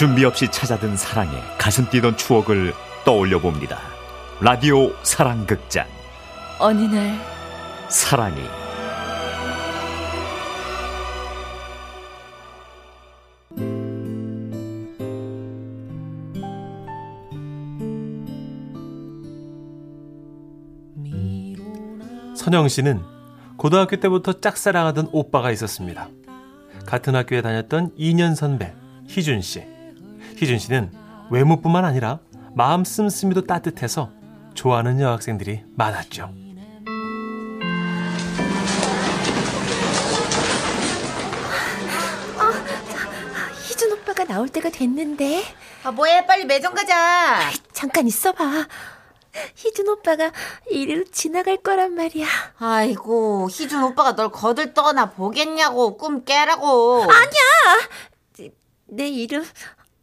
준비 없이 찾아든 사랑에 가슴 뛰던 추억을 떠올려 봅니다. 라디오 사랑극장. 어느 날 사랑이. 선영 씨는 고등학교 때부터 짝사랑하던 오빠가 있었습니다. 같은 학교에 다녔던 2년 선배 희준 씨. 희준 씨는 외모뿐만 아니라 마음 씀씀이도 따뜻해서 좋아하는 여학생들이 많았죠. 희준 오빠가 나올 때가 됐는데 아, 뭐해? 빨리 매점 가자. 잠깐 있어봐. 희준 오빠가 이리로 지나갈 거란 말이야. 아이고, 희준 오빠가 널 거들떠나 보겠냐고, 꿈 깨라고. 내 이름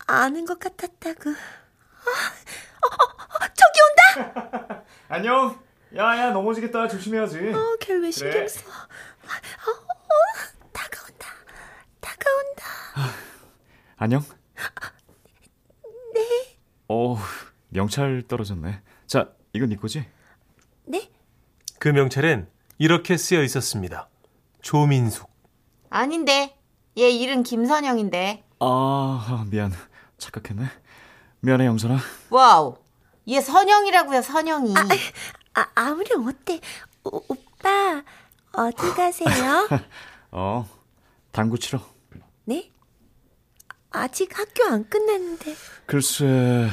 아는 것 같았다고. 아, 어, 어, 어, 저기 온다. 안녕. 야 야 넘어지겠다 조심해야지. 어, 걔왜 신경 그래. 써? 어, 어, 다가온다. 다가온다. 안녕. 네. 어 명찰 떨어졌네. 자 이건 네 거지? 네? 그 명찰엔 이렇게 쓰여 있었습니다. 조민숙. 아닌데. 얘 이름 김선영인데. 아 미안 착각했네. 미안해 영선아. Wow. 얘 선영이라고요, 선영이. 아, 아무렴 어때? 오, 오빠 어디 가세요? 어 당구 치러. 네? 아직 학교 안 끝났는데. 글쎄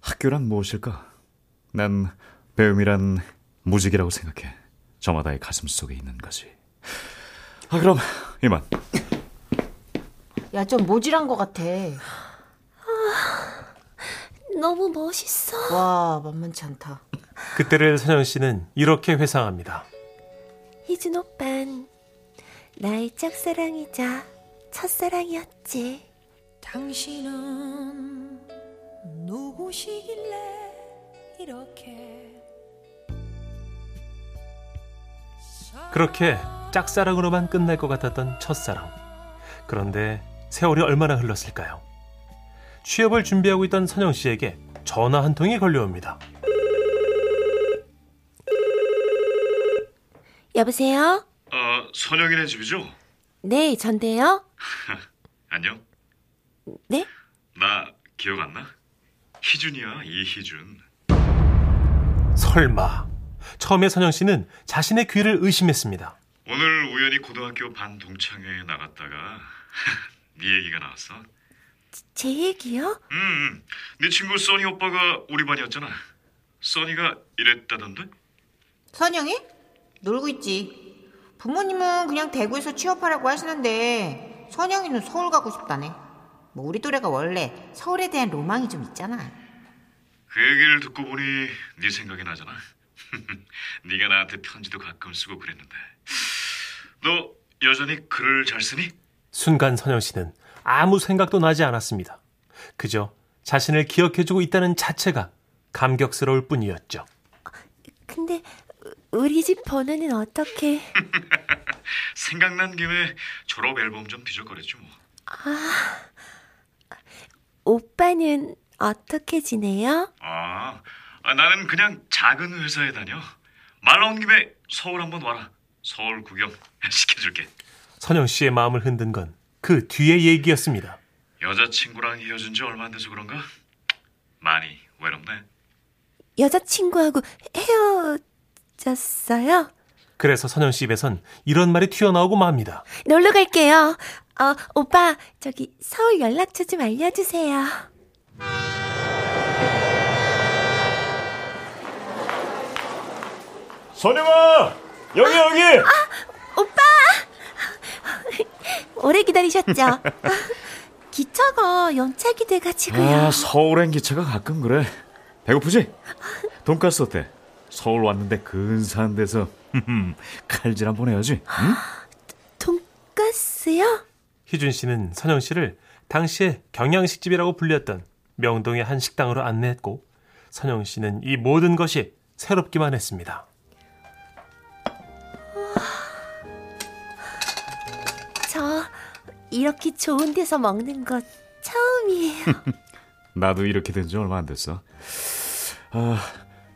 학교란 무엇일까? 난 배움이란 무직이라고 생각해. 저마다의 가슴 속에 있는 거지. 아 그럼 이만. 야, 좀 모질한 것 같아. 너무 멋있어. 와, 만만치 않다. 그때를 선영 씨는 이렇게 회상합니다. 희준 오빤 나의 짝사랑이자 첫사랑이었지. 당신은 누구시길래 이렇게 그렇게 짝사랑으로만 끝날 것 같았던 첫사랑. 그런데 세월이 얼마나 흘렀을까요? 취업을 준비하고 있던 선영 씨에게 전화 한 통이 걸려옵니다. 여보세요? 어, 선영이네 집이죠? 네, 전데요. 안녕. 네? 나 기억 안 나? 희준이야, 이희준. 설마. 처음에 선영 씨는 자신의 귀를 의심했습니다. 오늘 우연히 고등학교 반 동창회에 나갔다가 네 얘기가 나왔어. 제 얘기요? 음, 음, 네 친구 써니 오빠가 우리 반이었잖아. 써니가 이랬다던데? 선영이? 놀고 있지. 부모님은 그냥 대구에서 취업하라고 하시는데 선영이는 서울 가고 싶다네. 뭐 우리 또래가 원래 서울에 대한 로망이 좀 있잖아. 그 얘기를 듣고 보니 네 생각이 나잖아. 네가 나한테 편지도 가끔 쓰고 그랬는데. 너 여전히 글을 잘 쓰니? 순간 선영 씨는 아무 생각도 나지 않았습니다. 그저 자신을 기억해주고 있다는 자체가 감격스러울 뿐이었죠. 근데 우리 집 번호는 어떻게? 생각난 김에 졸업 앨범 좀 뒤적거렸지 뭐. 오빠는 어떻게 지내요? 아, 아, 나는 그냥 작은 회사에 다녀. 말 나온 김에 서울 한번 와라. 서울 구경 시켜줄게. 선영 씨의 마음을 흔든 건 그 뒤의 얘기였습니다. 여자친구랑 헤어진 지 얼마 안 돼서 그런가? 많이 외롭네. 여자친구하고 헤어졌어요? 그래서 선영 씨 입에선 이런 말이 튀어나오고 맙니다. 놀러 갈게요. 어, 오빠, 저기 서울 연락처 좀 알려주세요. 선영아 여기 여기. 오 래 기다리셨죠? 기차가 연착이 돼가지고요. 아 서울엔 기차가 가끔 그래. 배고프지? 돈가스 어때? 서울 왔는데 근사한 데서 칼질 한번 해야지. 응? 돈가스요? 희준 씨는 선영 씨를 당시에 경양식집이라고 불렸던 명동의 한 식당으로 안내했고 선영 씨는 이 모든 것이 새롭기만 했습니다. 이렇게 좋은 데서 먹는 것 처음이에요. 나도 이렇게 된 지 얼마 안 됐어. 아,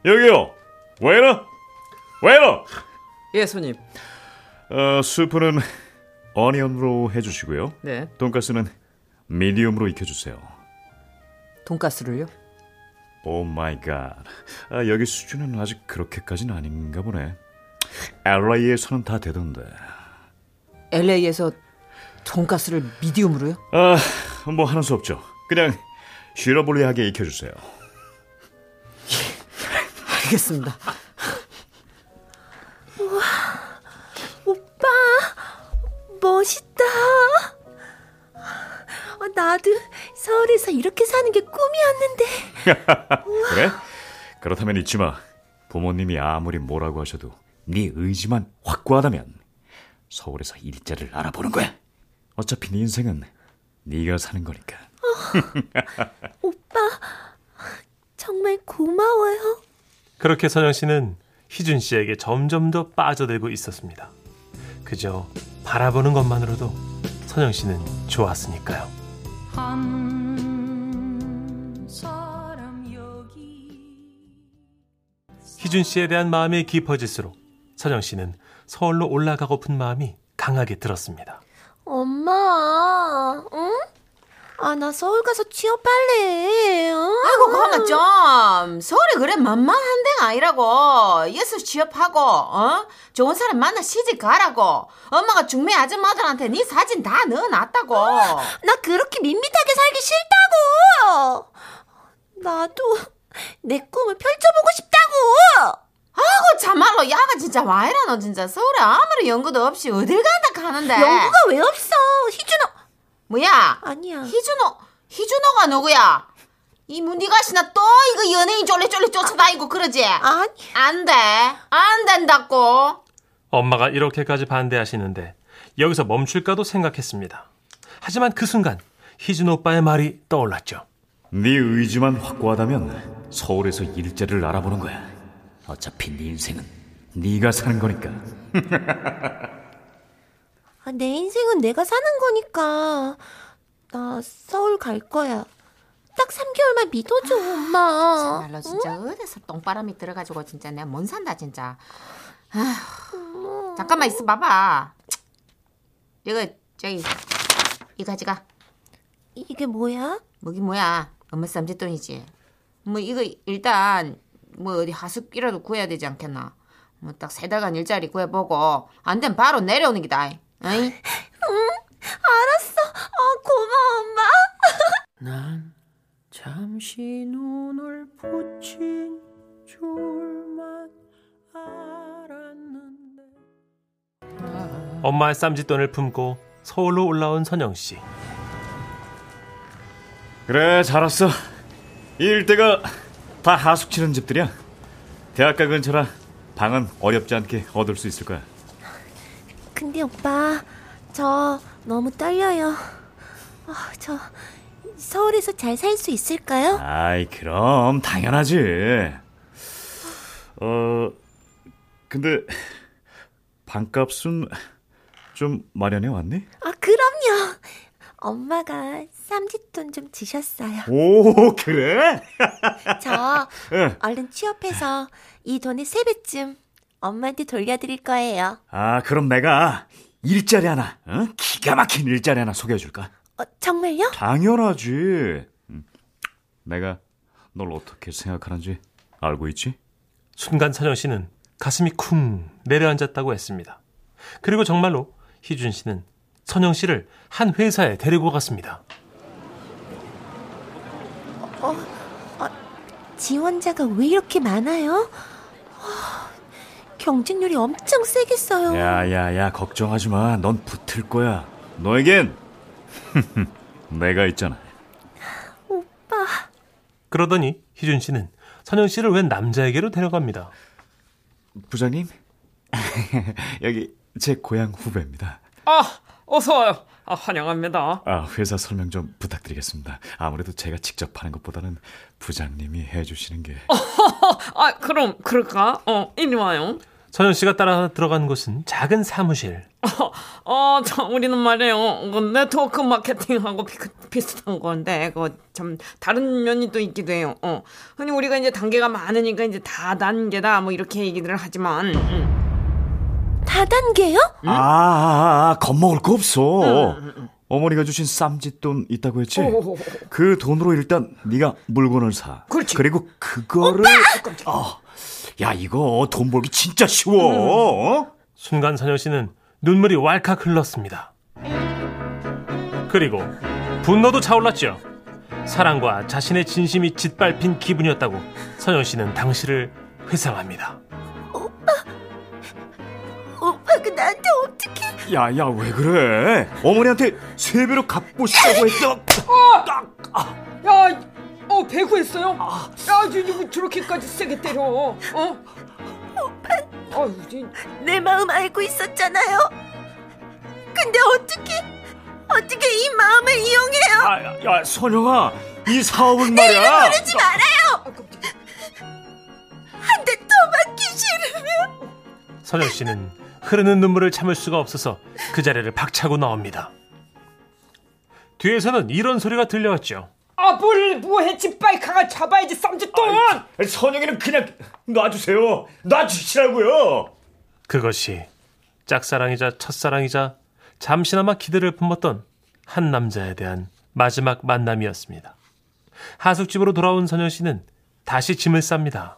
여기요. 웨이러? 웨이러! 예, 손님. 어, 수프는 어니언으로 해주시고요. 네. 돈가스는 Medium으로 익혀주세요. 돈가스를요? Oh my god. 아, 여기 수준은 아직 그렇게까지는 아닌가 보네. LA에서는 다 되던데. LA에서 돈가스를 medium으로요? 아, 뭐 하는 수 없죠. 그냥 suitably하게 익혀주세요. 알겠습니다. 오빠, 멋있다. 아, 나도 서울에서 이렇게 사는 게 꿈이었는데. 그래? 그렇다면 잊지 마. 부모님이 아무리 뭐라고 하셔도 네 의지만 확고하다면 서울에서 일자리를 알아보는 거야. 어차피 네 인생은 네가 사는 거니까. 오빠, 정말 고마워요. 그렇게 선영 씨는 희준 씨에게 점점 더 빠져들고 있었습니다. 그저 바라보는 것만으로도 선영 씨는 좋았으니까요. 한 사람 여기 희준 씨에 대한 마음이 깊어질수록 선영 씨는 서울로 올라가고픈 마음이 강하게 들었습니다. 엄마, 응? 아, 나 서울 가서 취업할래. 응? 아이고 그만 좀 서울이 그래 만만한 데가 아니라고 예수 취업하고 어 좋은 사람 만나 시집 가라고 엄마가 중매 아줌마들한테 네 사진 다 넣어놨다고 나 그렇게 밋밋하게 살기 싫다고. 나도 내 꿈을 펼쳐보고. 아이고 참말로 야가 진짜 와 이러노 진짜 서울에 아무리 연구도 없이 어딜 간다 가는데 연구가 왜 없어? 희준아. 뭐야 아니야. 희준호 희준호가 누구야 이 문디가시나 또 이거 연예인 쫄래쫄래 쫓아다니고 그러지 아니. 안돼 안 된다고 엄마가 이렇게까지 반대하시는데 여기서 멈출까도 생각했습니다. 하지만 그 순간 희준 오빠의 말이 떠올랐죠. 네 의지만 확고하다면 서울에서 일자리를 알아보는 거야. 어차피 네 인생은 네가 사는 거니까. 아, 내 인생은 내가 사는 거니까. 나 서울 갈 거야. 딱 3개월만 믿어줘, 엄마. 정말로 진짜 어디서 똥바람이 들어가지고 진짜 내가 못 산다 진짜 아휴 잠깐만 있어 봐봐 이거 저기 이거 가져가 이게 뭐야? 뭐기 뭐야 엄마 쌈짓돈이지 뭐 이거 일단 뭐 어디 하숙이라도 구해야 되지 않겠나 뭐 딱 세 달간 일자리 구해보고 안 되면 바로 내려오는 기다 어이? 알았어. 어, 고마워, 엄마. 난 잠시 눈을 붙인 줄만 알았는데 엄마의 쌈짓돈을 품고 서울로 올라온 선영 씨. 그래, 잘 왔어. 이 일대가 다 하숙 치는 집들이야. 대학가 근처라 방은 어렵지 않게 얻을 수 있을 거야. 근데 오빠, 저 너무 떨려요. 아, 저 서울에서 잘 살 수 있을까요? 아이, 그럼 당연하지. 어, 근데 방값은 좀 마련해 왔니? 아, 그럼요. 엄마가 쌈짓돈 좀 주셨어요. 오, 그래? 저 응. 얼른 취업해서 이 돈의 세 배쯤 엄마한테 돌려드릴 거예요. 아, 그럼 내가 일자리 하나, 어? 기가 막힌 일자리 하나 소개해줄까? 어, 정말요? 당연하지. 음, 내가 널 어떻게 생각하는지 알고 있지? 순간 선영 씨는 가슴이 쿵 내려앉았다고 했습니다. 그리고 정말로 희준 씨는 선영 씨를 한 회사에 데리고 갔습니다. 지원자가 왜 이렇게 많아요? 아, 경쟁률이 엄청 세겠어요. 야야야 걱정하지 마. 넌 붙을 거야. 너에겐 내가 있잖아. 오빠. 그러더니 희준 씨는 선영 씨를 웬 남자에게로 데려갑니다. 부장님 여기 제 고향 후배입니다. 아 어서 와요 아 환영합니다 아 회사 설명 좀 부탁드리겠습니다. 아무래도 제가 직접 하는 것보다는 부장님이 해주시는 게. 아 그럼 그럴까 어 이리 와요 선영 씨가 따라 들어간 곳은 작은 사무실. 어, 참, 우리는 말이에요. 그 네트워크 마케팅하고 비, 비슷한 건데, 그, 참, 다른 면이 또 있기도 해요. 어. 흔히 우리가 이제 단계가 많으니까 이제 다 단계다, 뭐, 이렇게 얘기들을 하지만, 음. 다단계요? 아, 아, 아, 겁먹을 거 없어. 어머니가 주신 쌈짓돈 있다고 했지? 오호호호. 그 돈으로 일단 네가 물건을 사. 그렇지. 그리고 그거를 어, 야 이거 돈 벌기 진짜 쉬워. 어? 순간 선영 씨는 눈물이 왈칵 흘렀습니다. 그리고 분노도 차올랐죠. 사랑과 자신의 진심이 짓밟힌 기분이었다고 선영 씨는 당시를 회상합니다. 야, 야, 왜 그래? 어머니한테 세 배로 갚고 싶다고 했죠. 야, 어, 배구했어요? 야, 저, 저, 저렇게까지 세게 때려. 어? 오빠. 어, 이, 내 마음 알고 있었잖아요. 근데 어떻게 어떻게 이 마음을 이용해요? 아, 야, 야, 선영아, 이 사업은 말이야. 그러지 말아요. 아, 깜짝이야. 한대 더 맞기 싫으면 선영 씨는 흐르는 눈물을 참을 수가 없어서 그 자리를 박차고 나옵니다. 뒤에서는 이런 소리가 들려왔죠. 아, 뭘, 뭐해, 집바이카가 잡아야지, 쌈짓돈! 아니, 선영이는 그냥 놔주세요. 놔주시라고요. 그것이 짝사랑이자 첫사랑이자 잠시나마 기대를 품었던 한 남자에 대한 마지막 만남이었습니다. 하숙집으로 돌아온 선영 씨는 다시 짐을 쌉니다.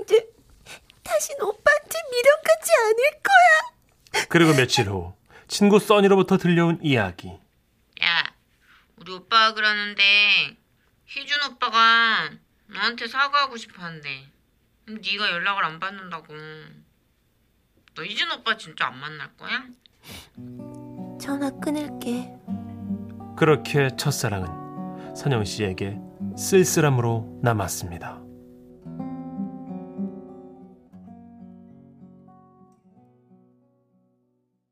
이제 다신 오빠한테 미련하지 않을 거야. 그리고 며칠 후 친구 써니로부터 들려온 이야기. 야, 우리 오빠가 그러는데 희준 오빠가 너한테 사과하고 싶어한대. 근데 네가 연락을 안 받는다고. 너 희준 오빠 진짜 안 만날 거야? 전화 끊을게. 그렇게 첫사랑은 선영 씨에게 쓸쓸함으로 남았습니다.